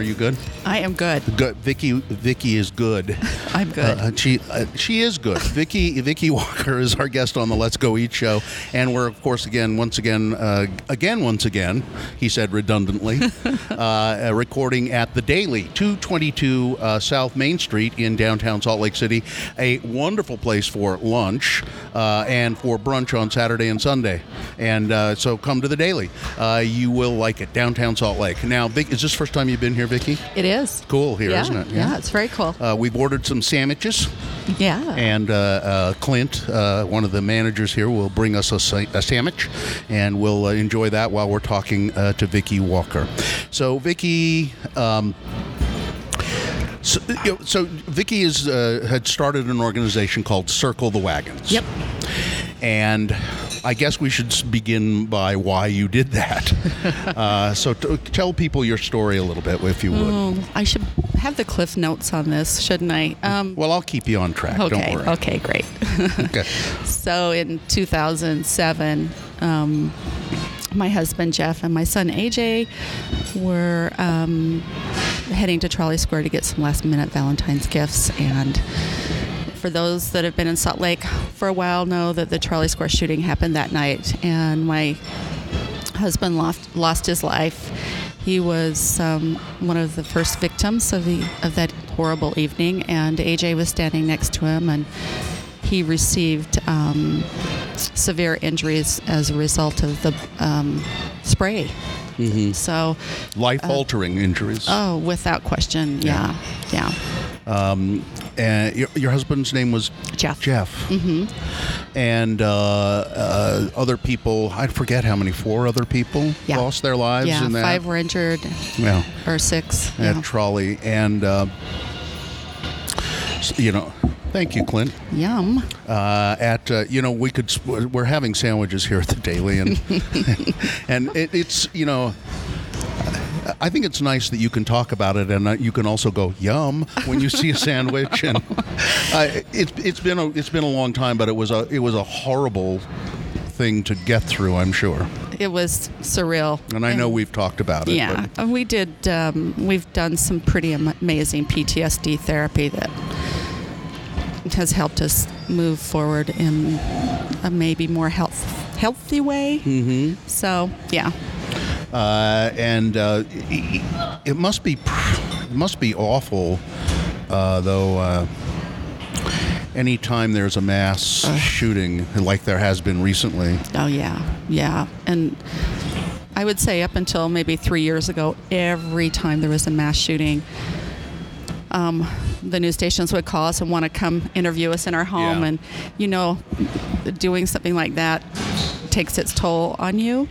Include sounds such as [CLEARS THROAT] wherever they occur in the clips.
Are you good? I am good. Good. Vicki. Vicki is good. [LAUGHS] I'm good. Uh, she uh, she is good. [LAUGHS] Vicki Vicki Walker is our guest on the Let's Go Eat show, and we're of course again once again uh, again once again he said redundantly [LAUGHS] uh, recording at the Daily, 222 uh, South Main Street in downtown Salt Lake City, a wonderful place for lunch uh, and for brunch on Saturday and Sunday, and uh, so come to the Daily. Uh, you will like it, downtown Salt Lake. Now, Vic, is this first time you've been here, Vicki? it is. Cool here, yeah, not it? Yeah. it's very cool. Uh, we've ordered some sandwiches, yeah. and uh, uh, Clint, uh, one of the managers here, will bring us a, sa- a sandwich, and we'll uh, enjoy that while we're talking uh, to Vicki Walker. So, Vicki. Um, so, you know, so Vicki is, uh, had started an organization called Circle the Wagons. Yep. And I guess we should begin by why you did that. [LAUGHS] uh, so t- tell people your story a little bit, if you would. Oh, I should have the cliff notes on this, shouldn't I? Um, Well, I'll keep you on track. okay. Don't worry. Okay. Great. [LAUGHS] Okay. so in 2007, um, my husband Jeff and my son AJ were um, heading to Trolley Square to get some last minute Valentine's gifts. And for those that have been in Salt Lake for a while, know that the Trolley Square shooting happened that night. And my husband lost, lost his life. He was um, one of the first victims of the of that horrible evening, and AJ was standing next to him, and he received um, severe injuries as a result of the um, spray. So, Life altering injuries. oh, without question, yeah, yeah. And your, your husband's name was Jeff. Jeff. Mm-hmm. And uh, uh, other people, I forget how many, four other people Yeah. lost their lives Yeah, in that. five were injured, yeah, or six. at Yeah. trolley. And, uh, you know, thank you, Clint. Yum. uh, at uh, you know we could we're having sandwiches here at the Daily and [LAUGHS] and it, it's you know I think it's nice that you can talk about it and uh, you can also go yum when you see a [LAUGHS] sandwich and uh, it's it's been a it's been a long time but it was a it was a horrible thing to get through I'm sure It was surreal. and I know we've talked about it Yeah, but we did. Um, we've done some pretty amazing PTSD therapy that has helped us move forward in a maybe more health healthy way. Mm-hmm. So yeah, uh, and uh, it, must be it must be awful uh, though uh, anytime there's a mass shooting like there has been recently oh yeah, yeah, and. I would say up until maybe three years ago, every time there was a mass shooting, um, the news stations would call us and want to come interview us in our home. Yeah. And, you know, doing something like that takes its toll on you.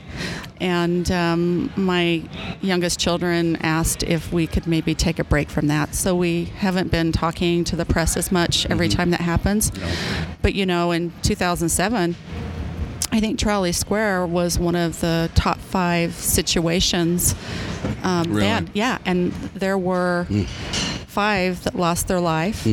And um, my youngest children asked if we could maybe take a break from that. So we haven't been talking to the press as much every time that happens. But, you know, in 2007, I think Trolley Square was one of the top five situations. Um, Really? had- yeah, and there were five that lost their life,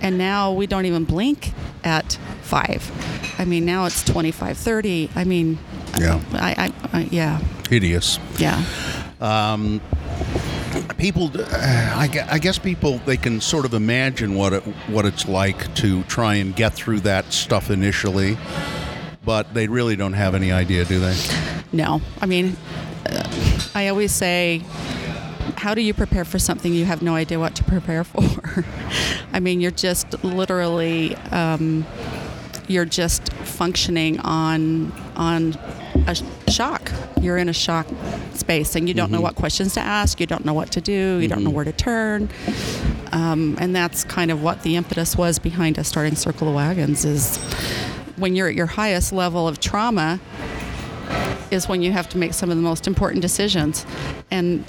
and now we don't even blink at five. I mean, now it's 25, 30. I mean, Yeah. I, I, I yeah, hideous yeah. Um, people, uh, I, I guess people they can sort of imagine what it what it's like to try and get through that stuff initially, but they really don't have any idea, do they? No, I mean, uh, I always say, how do you prepare for something you have no idea what to prepare [LAUGHS] for? I mean, you're just literally, um, you're just functioning on on a shock. You're in a shock space, and you don't know what questions to ask. You don't know what to do. You don't know where to turn. Um, and that's kind of what the impetus was behind us starting Circle of Wagons. Is when you're at your highest level of trauma, is when you have to make some of the most important decisions. And,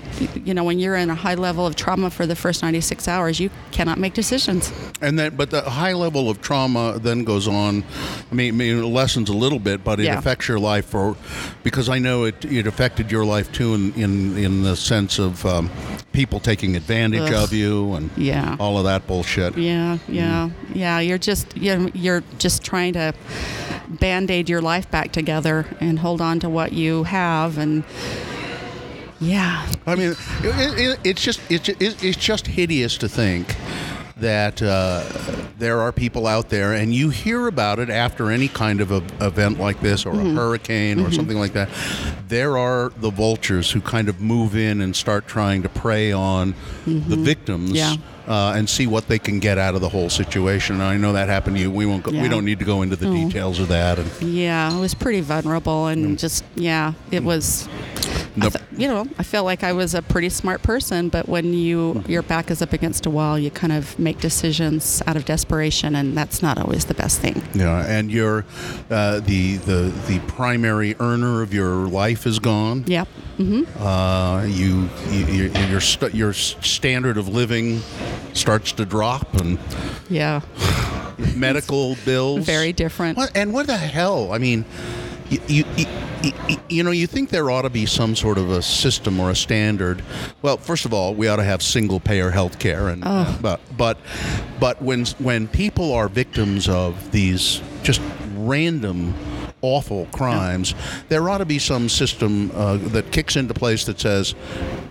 you know, when you're in a high level of trauma for the first 96 hours, you cannot make decisions. And then, but the high level of trauma then goes on. I mean, I mean, it lessens a little bit, but it Yeah. affects your life for because I know it. It affected your life too, in in, in the sense of um, people taking advantage Ugh. of you and Yeah. all of that bullshit. Yeah, yeah, yeah. You're just you're, you're just trying to band-aid your life back together and hold on to what you have and yeah I mean, it, it, it's just it's it's just hideous to think that uh, there are people out there, and you hear about it after any kind of a, event like this, or a mm-hmm. hurricane, or mm-hmm. something like that. There are the vultures who kind of move in and start trying to prey on the mm-hmm. victims. Yeah. Uh, and see what they can get out of the whole situation. And I know that happened to you. We won't. Go, We don't need to go into the details of that. And yeah it was pretty vulnerable and just yeah it was the, fe- you know i felt like i was a pretty smart person but when you your back is up against a wall you kind of make decisions out of desperation and that's not always the best thing. Yeah, and your uh, the the the primary earner of your life is gone. yep. Mm-hmm. Uh, you, you your your, st- your standard of living starts to drop, and yeah. [SIGHS] medical bills. Very different. What, and what the hell? I mean, you, you, you, you, know, you think there ought to be some sort of a system or a standard. Well, first of all, we ought to have single payer health care, and uh, but but but when when people are victims of these just random awful crimes there ought to be some system uh, that kicks into place that says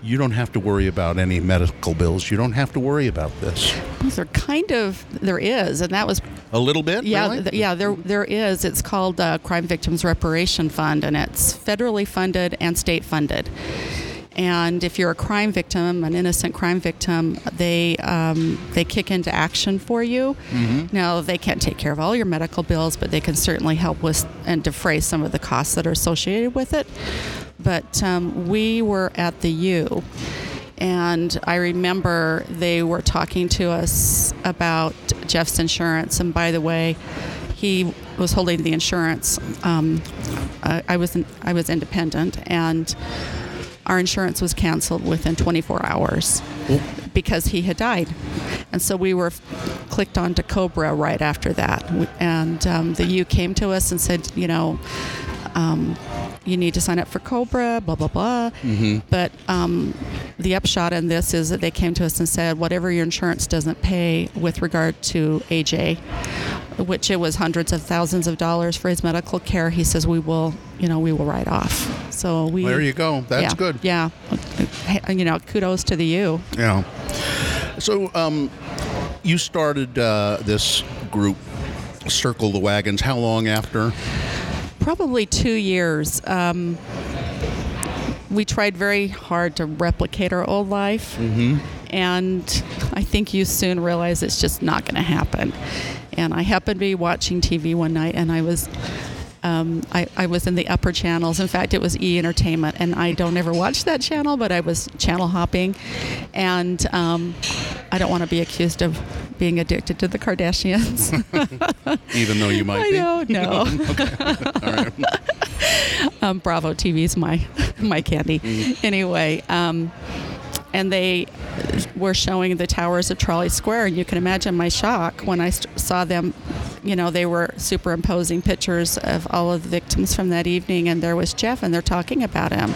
you don't have to worry about any medical bills you don't have to worry about this there kind of there is and that was a little bit Yeah, really? th- yeah, there there is. It's called uh, Crime Victims Reparation Fund, and it's federally funded and state funded. And if you're a crime victim, an innocent crime victim, they um, they kick into action for you. Now they can't take care of all your medical bills, but they can certainly help with and defray some of the costs that are associated with it. But um, we were at the U, and I remember they were talking to us about Jeff's insurance. And by the way, he was holding the insurance. Um, I, I was I was independent, and our insurance was canceled within 24 hours because he had died. And so we were clicked on to Cobra right after that. And um, the U came to us and said, you know, um, you need to sign up for Cobra, blah, blah, blah. But um, the upshot in this is that they came to us and said, whatever your insurance doesn't pay with regard to AJ, which it was hundreds of thousands of dollars for his medical care, he says, we will, you know, we will write off. So we. there you go that's yeah, good Yeah. You know, kudos to the U. Yeah. So, um, you started uh, this group, Circle the Wagons. How long after? Probably two years. Um, we tried very hard to replicate our old life, and I think you soon realize it's just not going to happen. And I happened to be watching TV one night, and I was. Um, I, I was in the upper channels. In fact, it was E Entertainment, and I don't ever watch that channel, but I was channel hopping, and um, I don't want to be accused of being addicted to the Kardashians. [LAUGHS] Even though you might I be. don't know. [LAUGHS] [LAUGHS] um, Bravo TV's my my candy. Anyway, um, and they were showing the towers of Trolley Square, and you can imagine my shock when I saw them. You know, they were superimposing pictures of all of the victims from that evening, and there was Jeff, and they're talking about him.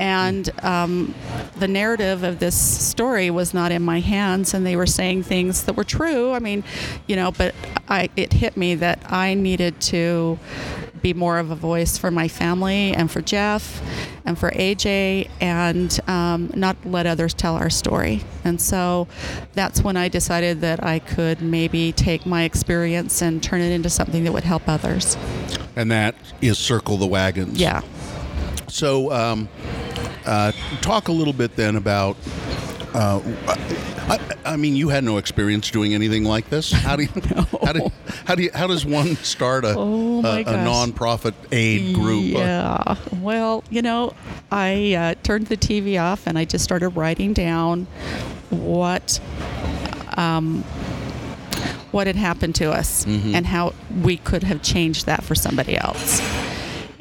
And um, the narrative of this story was not in my hands, and they were saying things that were true. I mean, you know, but I, it hit me that I needed to be more of a voice for my family and for Jeff and for AJ and um, not let others tell our story. And so that's when I decided that I could maybe take my experience and turn it into something that would help others. And that is Circle the Wagons. Yeah. So, um, uh, talk a little bit then about. Uh, I, I mean, you had no experience doing anything like this. How do you, [LAUGHS] how do, how do you, how does one start a, [LAUGHS] Oh, a, a nonprofit aid group? Yeah. Well, you know, I uh, turned the TV off and I just started writing down what um, what had happened to us and how we could have changed that for somebody else.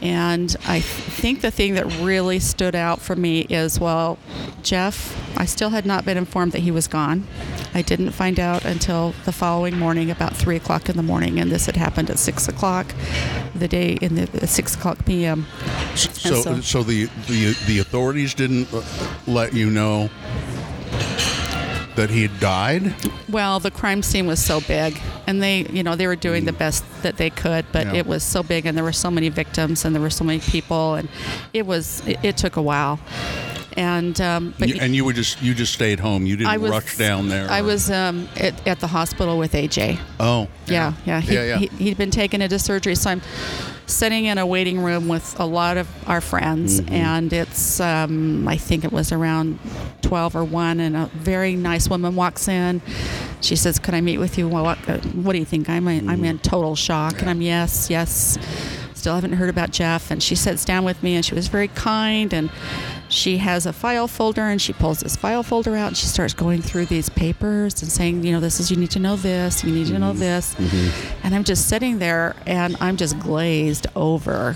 And I think the thing that really stood out for me is well, Jeff, I still had not been informed that he was gone. I didn't find out until the following morning, about three o'clock in the morning, and this had happened at six o'clock, the day in the six o'clock p.m. So, so- so the, the the authorities didn't uh, let you know that he had died. Well, the crime scene was so big, and they, you know, they were doing the best that they could, but. Yeah. it was so big, and there were so many victims, and there were so many people, and it was, it, it took a while. And um, but You- and you were just you just stayed home. You didn't was rush down there. I or- was um, at, at the hospital with AJ. Oh. Yeah, yeah. He, yeah, yeah. He, he'd been taken into surgery, so I'm sitting in a waiting room with a lot of our friends, Mm-hmm. and it's um, I think it was around twelve or one, and a very nice woman walks in. She says, "Could I meet with you?" Well, what, uh, what do you think? I'm in, I'm in total shock, and I'm yes, yes. Still haven't heard about Jeff, and she sits down with me, and she was very kind, and she has a file folder and she pulls this file folder out and she starts going through these papers and saying, you know, this is you need to know this, you need to know mm-hmm. this. Mm-hmm. And I'm just sitting there and I'm just glazed over.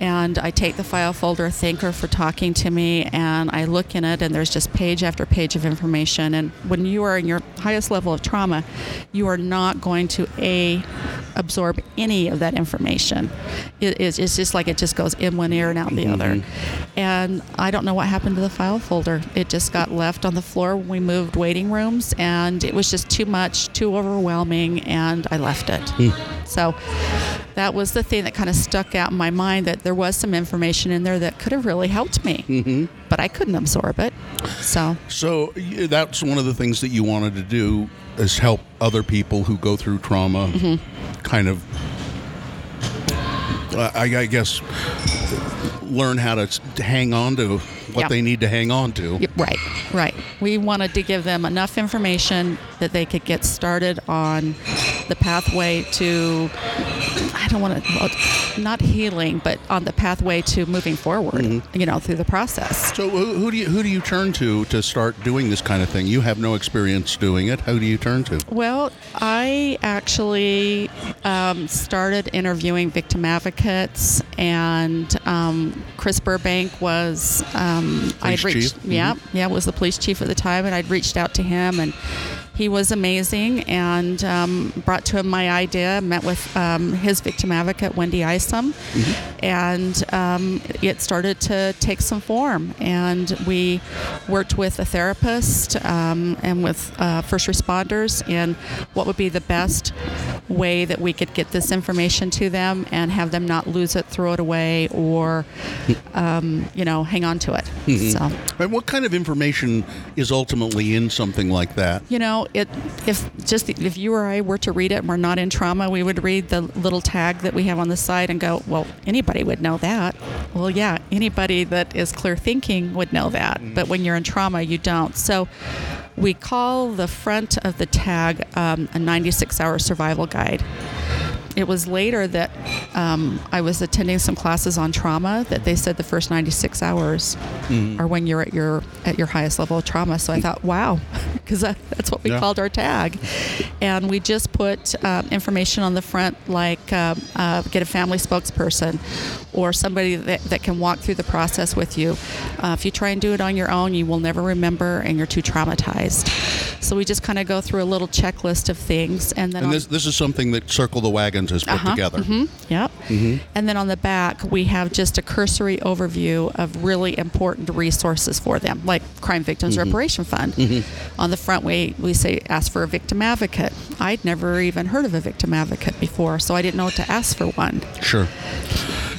And I take the file folder, thank her for talking to me, and I look in it, and there's just page after page of information. And when you are in your highest level of trauma, you are not going to a absorb any of that information. It is it's just like it just goes in one ear and out the other. And I don't know what happened to the file folder. It just got left on the floor when we moved waiting rooms, and it was just too much, too overwhelming, and I left it. So that was the thing that kind of stuck out in my mind that there was some information in there that could have really helped me, mm-hmm. but I couldn't absorb it. So So that's one of the things that you wanted to do is help other people who go through trauma, Mm-hmm. kind of. I, I guess learn how to hang on to what Yeah. they need to hang on to. Yep, right, right. We wanted to give them enough information that they could get started on the pathway to, I don't want to, not healing, but on the pathway to moving forward, you know, through the process. So who, who do you who do you turn to to start doing this kind of thing? You have no experience doing it. Who do you turn to? Well, I actually um, started interviewing victim advocates, and um, Chris Burbank was um, Um, I'd reached, chief? Mm-hmm. yeah, yeah, was the police chief at the time, and I'd reached out to him, and he was amazing, and um, brought to him my idea. Met with um, his victim advocate Wendy Isom, and um, it started to take some form, and we worked with a therapist um, and with uh, first responders in what would be the best way that we could get this information to them and have them not lose it, throw it away, or um, you know, hang on to it. So. And what kind of information is ultimately in something like that? You know, it if just if you or I were to read it and we're not in trauma, we would read the little tag that we have on the side and go, "Well, anybody would know that." Well, yeah, anybody that is clear thinking would know that. But when you're in trauma, you don't. So we call the front of the tag um, a 96-hour survival guide. It was later that um, I was attending some classes on trauma that they said the first 96 hours are when you're at your at your highest level of trauma. So I thought, wow, [LAUGHS] because that's what we Yeah. called our tag, and we just put um, information on the front like uh, uh, get a family spokesperson, or somebody that, that can walk through the process with you. Uh, if you try and do it on your own, you will never remember and you're too traumatized. So we just kind of go through a little checklist of things, and then And this this is something that Circle the Wagons has put Uh-huh, together. mhm, Yep. And then on the back, we have just a cursory overview of really important resources for them, like Crime Victims Reparation Fund. On the front, we, we say ask for a victim advocate. I'd never even heard of a victim advocate before, so I didn't know what to ask for one. Sure.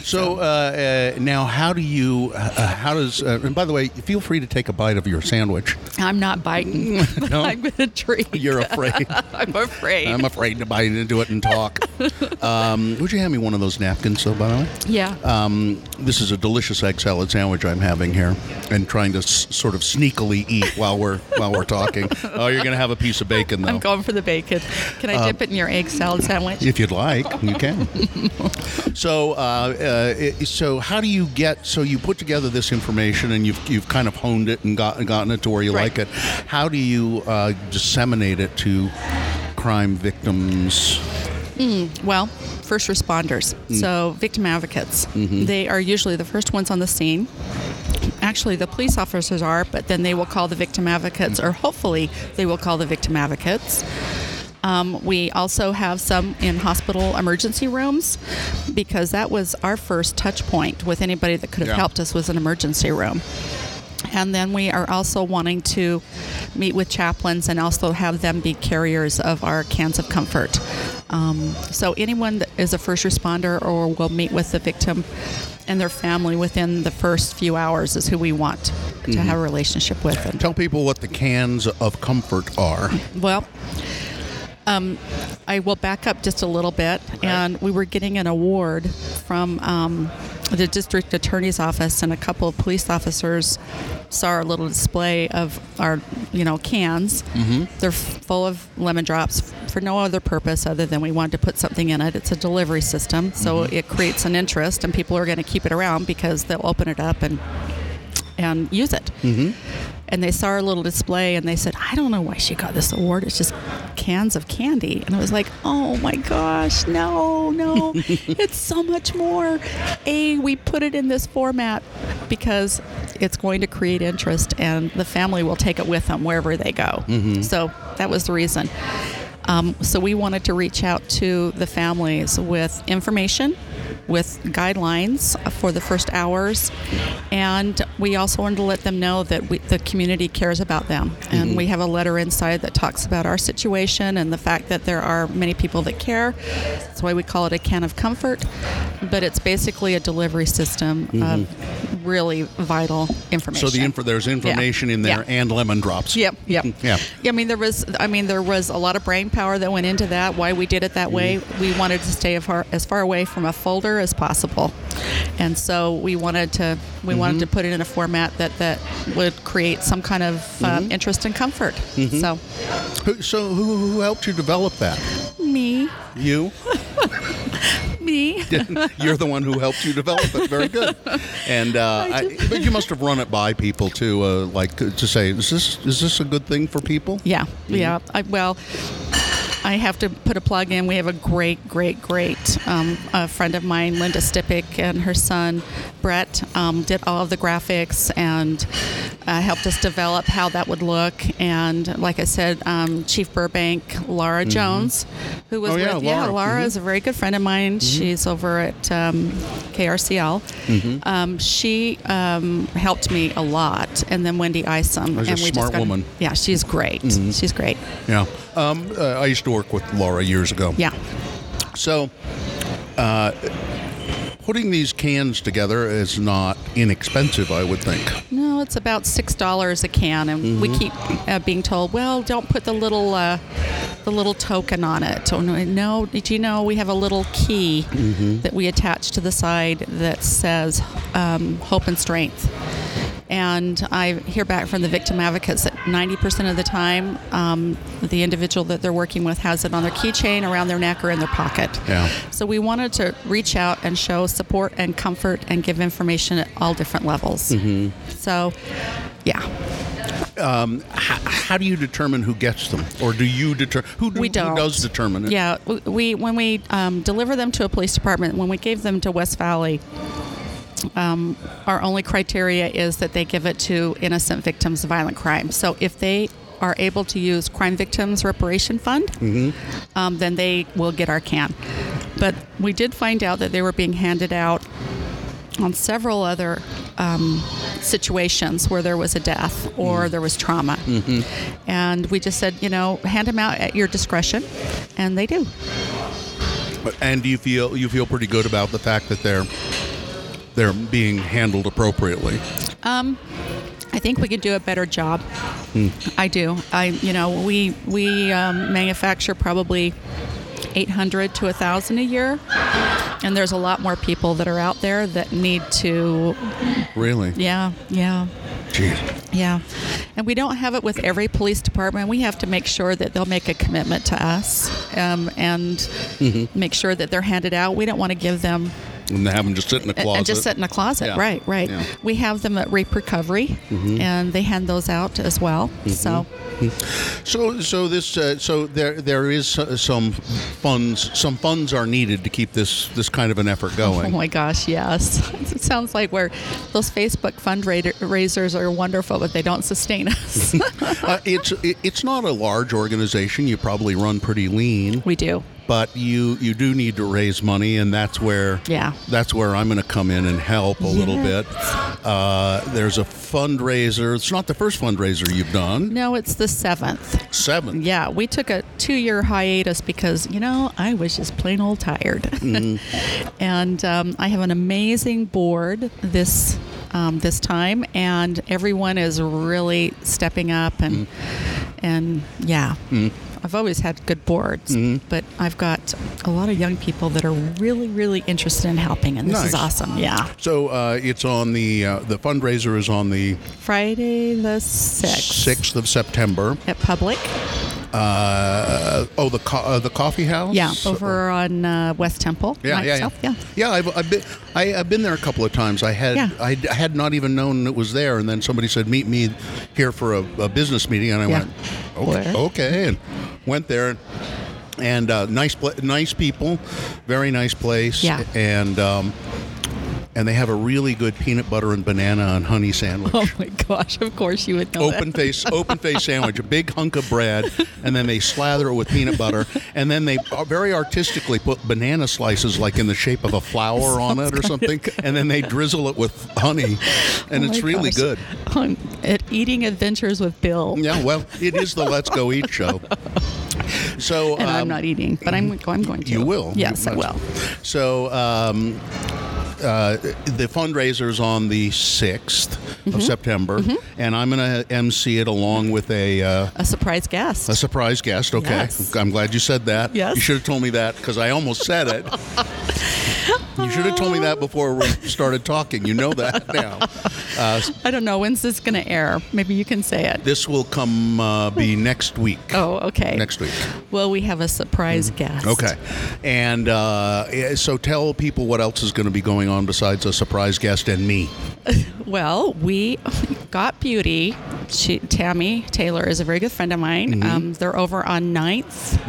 So uh, uh, now, how do you? Uh, how does? Uh, and by the way, feel free to take a bite of your sandwich. I'm not biting. [LAUGHS] No? [LAUGHS] I'm going to drink. You're afraid. [LAUGHS] I'm afraid. I'm afraid to bite into it and talk. [LAUGHS] Um, would you hand me one of those napkins, though? By the way, yeah. um, this is a delicious egg salad sandwich I'm having here, and trying to s- sort of sneakily eat while we're while we're talking. [LAUGHS] Oh, you're going to have a piece of bacon, though. I'm going for the bacon. Can I dip it in your egg salad sandwich? If you'd like, you [LAUGHS] can. so, uh, uh, so how do you get? So you put together this information, and you've you've kind of honed it and got, gotten it to where you Right. like it. How do you uh, disseminate it to crime victims? Mm. Well, first responders. Mm. So, victim advocates. Mm-hmm. They are usually the first ones on the scene. Actually, the police officers are, but then they will call the victim advocates, or hopefully, they will call the victim advocates. Um, we also have some in hospital emergency rooms because that was our first touch point with anybody that could have Yeah. helped us was an emergency room. And then we are also wanting to meet with chaplains and also have them be carriers of our cans of comfort. Um, so anyone that is a first responder or will meet with the victim and their family within the first few hours is who we want to have a relationship with. And Tell people what the cans of comfort are. well, um, I will back up just a little bit, and we were getting an award from um, the district attorney's office, and a couple of police officers saw our little display of our, you know, cans. Mm-hmm. They're full of lemon drops for no other purpose other than we wanted to put something in it. It's a delivery system, so it creates an interest, and people are going to keep it around because they'll open it up and and use it. Mm-hmm. And they saw our little display and they said, I don't know why she got this award. It's just cans of candy. And I was like, oh my gosh, no, no. [LAUGHS] it's so much more. A, we put it in this format because it's going to create interest and the family will take it with them wherever they go. So that was the reason. Um, so we wanted to reach out to the families with information, with guidelines for the first hours, and we also wanted to let them know that we, the community cares about them. And mm-hmm. we have a letter inside that talks about our situation and the fact that there are many people that care. That's why we call it a can of comfort, but it's basically a delivery system of mm-hmm. really vital information. So the info, there's information in there Yeah. and lemon drops. Yep, yep. [LAUGHS] Yeah. I mean, there was. I mean, there was a lot of brain power that went into that. Why we did it that mm-hmm. way? We wanted to stay as far away from a folder as possible, and so we wanted to. We wanted to put it in a format that that would create some kind of um, interest and comfort. So, Who, so who, who helped you develop that? me, You? [LAUGHS] me. [LAUGHS] You're the one who helped you develop it. Very good. And uh, I but you must have run it by people too, uh, like to to say, is this is this a good thing for people? Yeah, yeah. I, well, I have to put a plug in. We have a great, great, great um, a friend of mine, Linda Stippick, and her son Brett um, did all of the graphics and uh, helped us develop how that would look. And like I said, um, Chief Burbank, Laura Jones, who was Oh, yeah, with yeah, Laura. Laura Mhm. is a very good friend of mine. She's over at um, KRCL. Um, she um, helped me a lot, and then Wendy Isom. She's a smart got, woman. Yeah, she's great. She's great. Yeah. Um, uh, I used to work with Laura years ago. Yeah. So, uh, putting these cans together is not inexpensive, I would think. No, it's about six dollars a can, and we keep uh, being told, "Well, don't put the little uh, the little token on it." Oh, no, no, did you know we have a little key that we attach to the side that says um, "Hope and Strength." And I hear back from the victim advocates that 90% of the time, um, the individual that they're working with has it on their keychain, around their neck, or in their pocket. Yeah. So we wanted to reach out and show support and comfort and give information at all different levels. Mm-hmm. So, yeah, How, how do you determine who gets them, or do you determine who, do, who does determine it? Yeah, we when we um, deliver them to a police department, when we gave them to West Valley, Um, our only criteria is that they give it to innocent victims of violent crime. So if they are able to use Crime Victims Reparation Fund, um, then they will get our can. But we did find out that they were being handed out on several other um, situations where there was a death or there was trauma. And we just said, you know, hand them out at your discretion, and they do. And do you feel you feel pretty good about the fact that they're they're being handled appropriately? I think we could do a better job. I do. I, you know, we we um, manufacture probably 800 to 1,000 a year, and there's a lot more people that are out there that need to. Really? Yeah, yeah. Jeez. Yeah. And we don't have it with every police department. We have to make sure that they'll make a commitment to us um, and Mm-hmm. make sure that they're handed out. We don't want to give them And they have them just sit in a and- closet. and just sit in a closet. Yeah. Right, right. Yeah. Mm-hmm. We have them at Rape Recovery, and they hand those out as well. So, So, so this, uh, so there, there is some funds. Some funds are needed to keep this, this kind of an effort going. oh my gosh, yes. [LAUGHS] It sounds like we're those Facebook fundraisers are wonderful, but they don't sustain us. [LAUGHS] uh, it's, it, it's not a large organization. You probably run pretty lean, we do. But you, you do need to raise money, and that's where, Yeah. that's where I'm going to come in and help a little bit. Uh, there's a fundraiser. It's not the first fundraiser you've done. No, it's the seventh. Seven. Yeah, we took a two year hiatus because, you know, I was just plain old tired. [LAUGHS] and um, I have an amazing board this. Um, this time, and everyone is really stepping up, and and yeah, I've always had good boards, but I've got a lot of young people that are really, really interested in helping, and this is awesome. Yeah, So uh, it's on the uh, the fundraiser is on the Friday the sixth sixth of September. at Publik. Uh, oh, the co- uh, the coffee house. Yeah, over on uh, West Temple. Yeah, yeah, yeah. yeah. Yeah, I've, I've been I, I've been there a couple of times. I had Yeah. I had not even known it was there, and then somebody said meet me here for a, a business meeting, and I Yeah. went okay, okay, and went there. And uh, nice, nice people, very nice place. Yeah. and um, and they have a really good peanut butter and banana and honey sandwich. Oh my gosh! Of course you would know open that. face open face sandwich, a big hunk of bread, and then they slather it with peanut butter, and then they very artistically put banana slices like in the shape of a flower [LAUGHS] on it or something, and then they drizzle it with honey, and Oh it's really gosh. good. On, at Eating Adventures with Bill. Yeah, well, it is the Let's Go Eat show. So And I'm um, not eating, but I'm, I'm going to. You will. Yes, You I will. So um, uh, the fundraiser's on the 6th Mm-hmm. of September, and I'm going to MC it along with a. Uh, A surprise guest. A surprise guest. Okay, Yes. I'm glad you said that. Yes. you should have told me that because I almost said it. [LAUGHS] [LAUGHS] you should have told me that before we started talking. You know that [LAUGHS] now. Uh, I don't know when's this going to air. Maybe you can say it. this will come uh, be next week. Oh, okay. Next week. Well, we have a surprise guest. Okay, and uh, so tell people what else is going to be going on besides a surprise guest and me. [LAUGHS] Well, we got Beauty. She, Tammy Taylor is a very good friend of mine. Um, they're over on 9th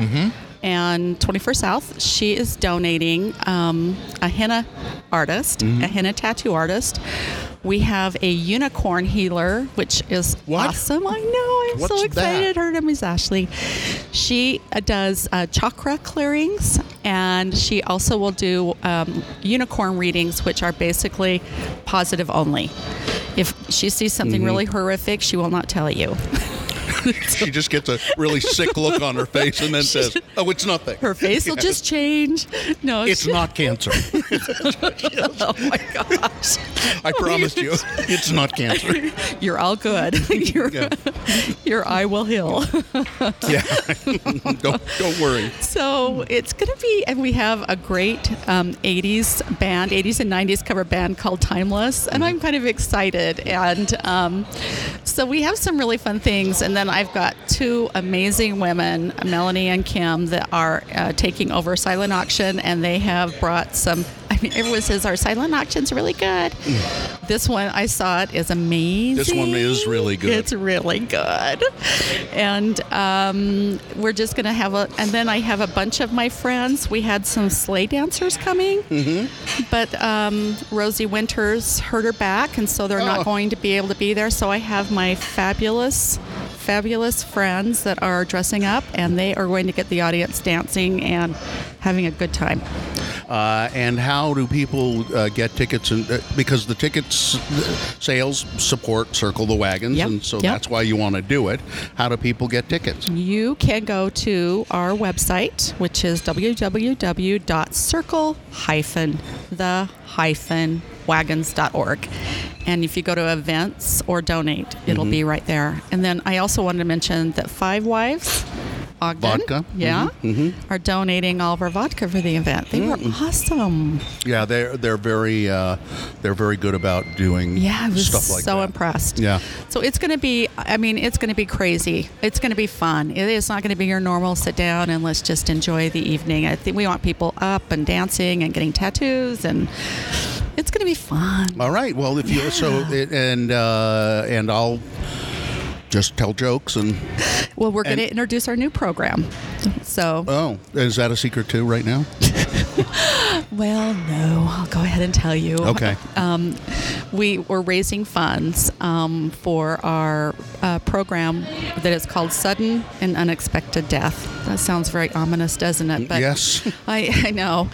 and 21st South. She is donating um, a henna artist, a henna tattoo artist. We have a unicorn healer, which is What? awesome. I know. I'm What's so excited. that? Her name is Ashley. She uh, does uh, chakra clearings, and she also will do um, unicorn readings, which are basically positive only. If she sees something Mm-hmm. really horrific, she will not tell you. [LAUGHS] [LAUGHS] she just gets a really sick look on her face and then says, "Oh, it's nothing. Her face will just [LAUGHS] change. No, It's she- not cancer. [LAUGHS] Oh my gosh! I promise you, it's not cancer." You're all good. your, Yeah. your eye will heal. Yeah, don't don't worry. So it's going to be, and we have a great um, 80s band, 80s and 90s cover band called Timeless, and I'm kind of excited. And um, so we have some really fun things. And then I've got two amazing women, Melanie and Kim, that are uh, taking over Silent Auction, and they have brought some. I mean, everyone says our silent auction's really good. this one I saw it is amazing. This one is really good. It's really good, and um, we're just gonna have a. And then I have a bunch of my friends. We had some sleigh dancers coming, mm-hmm. but um, Rosie Winters hurt her back, and so they're Oh. not going to be able to be there. So I have my fabulous. Fabulous friends that are dressing up, and they are going to get the audience dancing and having a good time. Uh, and how do people uh, get tickets? And uh, because the tickets uh, sales support Circle the Wagons, Yep, and so yep. that's why you want to do it. How do people get tickets? You can go to our website, which is www.circle-the-wagons.org. And if you go to events or donate, it'll Mm-hmm. be right there. And then I also wanted to mention that Five Wives Ogden, Vodka? yeah, Mm-hmm, are donating all of our vodka for the event. They were awesome. Yeah, they're they're very uh, they're very good about doing Yeah, I was stuff like so that. impressed. Yeah. So it's going to be, I mean, it's going to be crazy. It's going to be fun. It is not going to be your normal sit down and let's just enjoy the evening. I think we want people up and dancing and getting tattoos, and it's going to be fun. All right. Well, if you so it, and uh, and I'll just tell jokes and Well, we're going to introduce our new program. So, oh, is that a secret too right now? [LAUGHS] well, no, I'll go ahead and tell you. Okay. Um, we were raising funds um, for our uh, program that is called Sudden and Unexpected Death. That sounds very ominous, doesn't it? Yes. [LAUGHS] I, I know.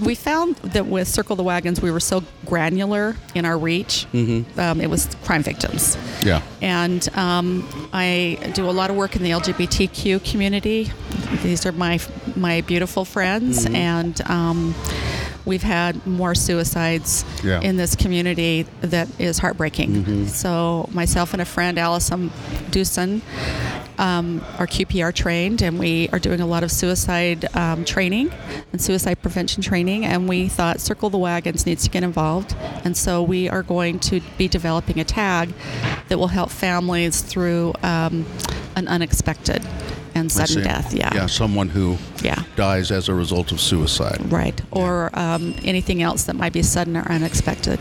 We found that with Circle the Wagons, we were so granular in our reach. Mm-hmm. Um, it was crime victims. Yeah. And um, I do a lot of work in the LGBTQ community. These are my my beautiful friends, Mm-hmm. and um, we've had more suicides Yeah. in this community that is heartbreaking. Mm-hmm. So myself and a friend, Allison Dewson, um, are QPR trained, and we are doing a lot of suicide um, training and suicide prevention training. And we thought Circle the Wagons needs to get involved, and so we are going to be developing a tag that will help families through um, an unexpected and sudden death. Yeah. Yeah, someone who Yeah. dies as a result of suicide. Right, or um, anything else that might be sudden or unexpected.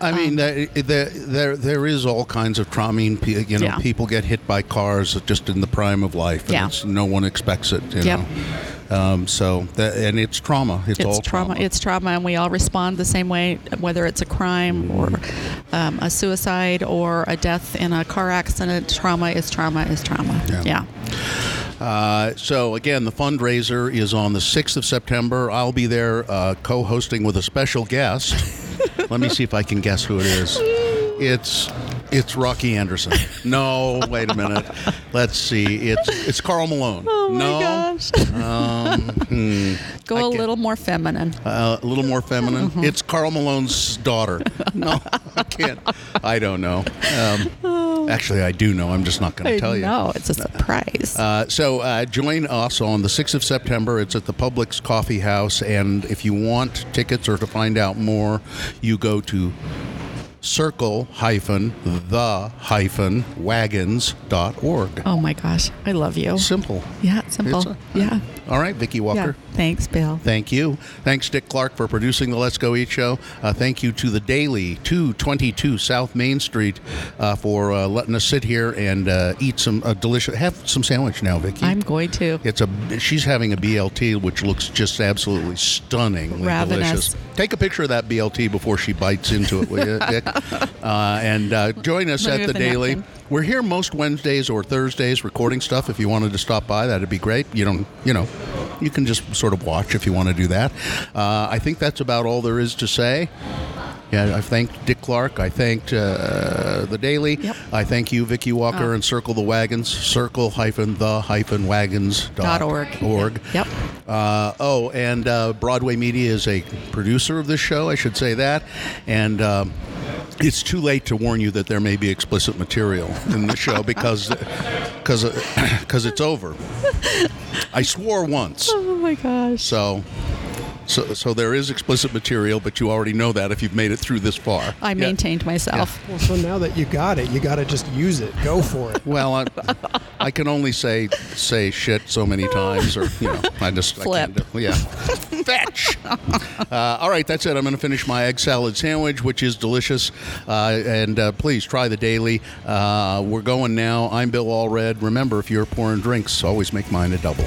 I mean, there, there, there, is all kinds of trauma. I mean, you know, Yeah. people get hit by cars just in the prime of life, and Yeah. it's, no one expects it. You Yep. know, um, so that, and it's trauma. It's, It's all trauma. It's trauma, and we all respond the same way, whether it's a crime or um, a suicide or a death in a car accident. Trauma is trauma is trauma. Yeah. Yeah. Uh, so again, the fundraiser is on the sixth of September. I'll be there uh, co-hosting with a special guest. [LAUGHS] Let me see if I can guess who it is. It's it's Rocky Anderson. No, wait a minute. Let's see. It's it's Karl Malone. Oh my no, gosh. Um, hmm. Go I a little more feminine. Uh, a little more feminine. Mm-hmm. It's Karl Malone's daughter. [LAUGHS] No, I can't. I don't know. Um, [LAUGHS] actually, I do know. I'm just not going to tell you. know it's a surprise. Uh, so uh, join us on the 6th of September. It's at the Publik's Coffee House. And if you want tickets or to find out more, you go to circle hyphen the hyphen wagons.org. oh my gosh, I love you. Simple. Yeah, simple. A- yeah. All right, Vicki Yeah. Walker. Thanks, Bill. Thank you. Thanks, Dick Clark, for producing the Let's Go Eat show. Uh, thank you to the Daily, 222 South Main Street, uh, for uh, letting us sit here and uh, eat some uh, delicious. Have some sandwich now, Vicki. I'm going to. It's a. She's having a BLT, which looks just absolutely stunningly Ravenous. delicious. Take a picture of that BLT before she bites into it, will you, Dick? [LAUGHS] Uh, and uh, join us at the the Daily. napkin. We're here most Wednesdays or Thursdays recording stuff. If you wanted to stop by, that'd be great. You don't, you know, you can just sort of watch if you want to do that. Uh, I think that's about all there is to say. Yeah, I thanked Dick Clark. I thanked uh, the Daily. Yep. I thank you, Vicki Walker, Oh. and Circle the Wagons. Circle hyphen the hyphen wagons Dot org. org. Yep. Uh, oh, and uh, Broadway Media is a producer of this show. I should say that, and. Um, it's too late to warn you that there may be explicit material in the show because [LAUGHS] because because uh, [CLEARS THROAT] it's over. I swore once, Oh my gosh. so so so there is explicit material, but you already know that if you've made it through this far. I Yeah. maintained myself. Well, so now that you got it, you got to just use it. Go for it. Well, I, I can only say say shit so many times, or you know, I just I Flip. can't do- yeah, [LAUGHS] fetch. Uh, all right, that's it. I'm going to finish my egg salad sandwich, which is delicious, uh, and uh, please try the daily. Uh, we're going now. I'm Bill Allred. Remember, if you're pouring drinks, always make mine a double.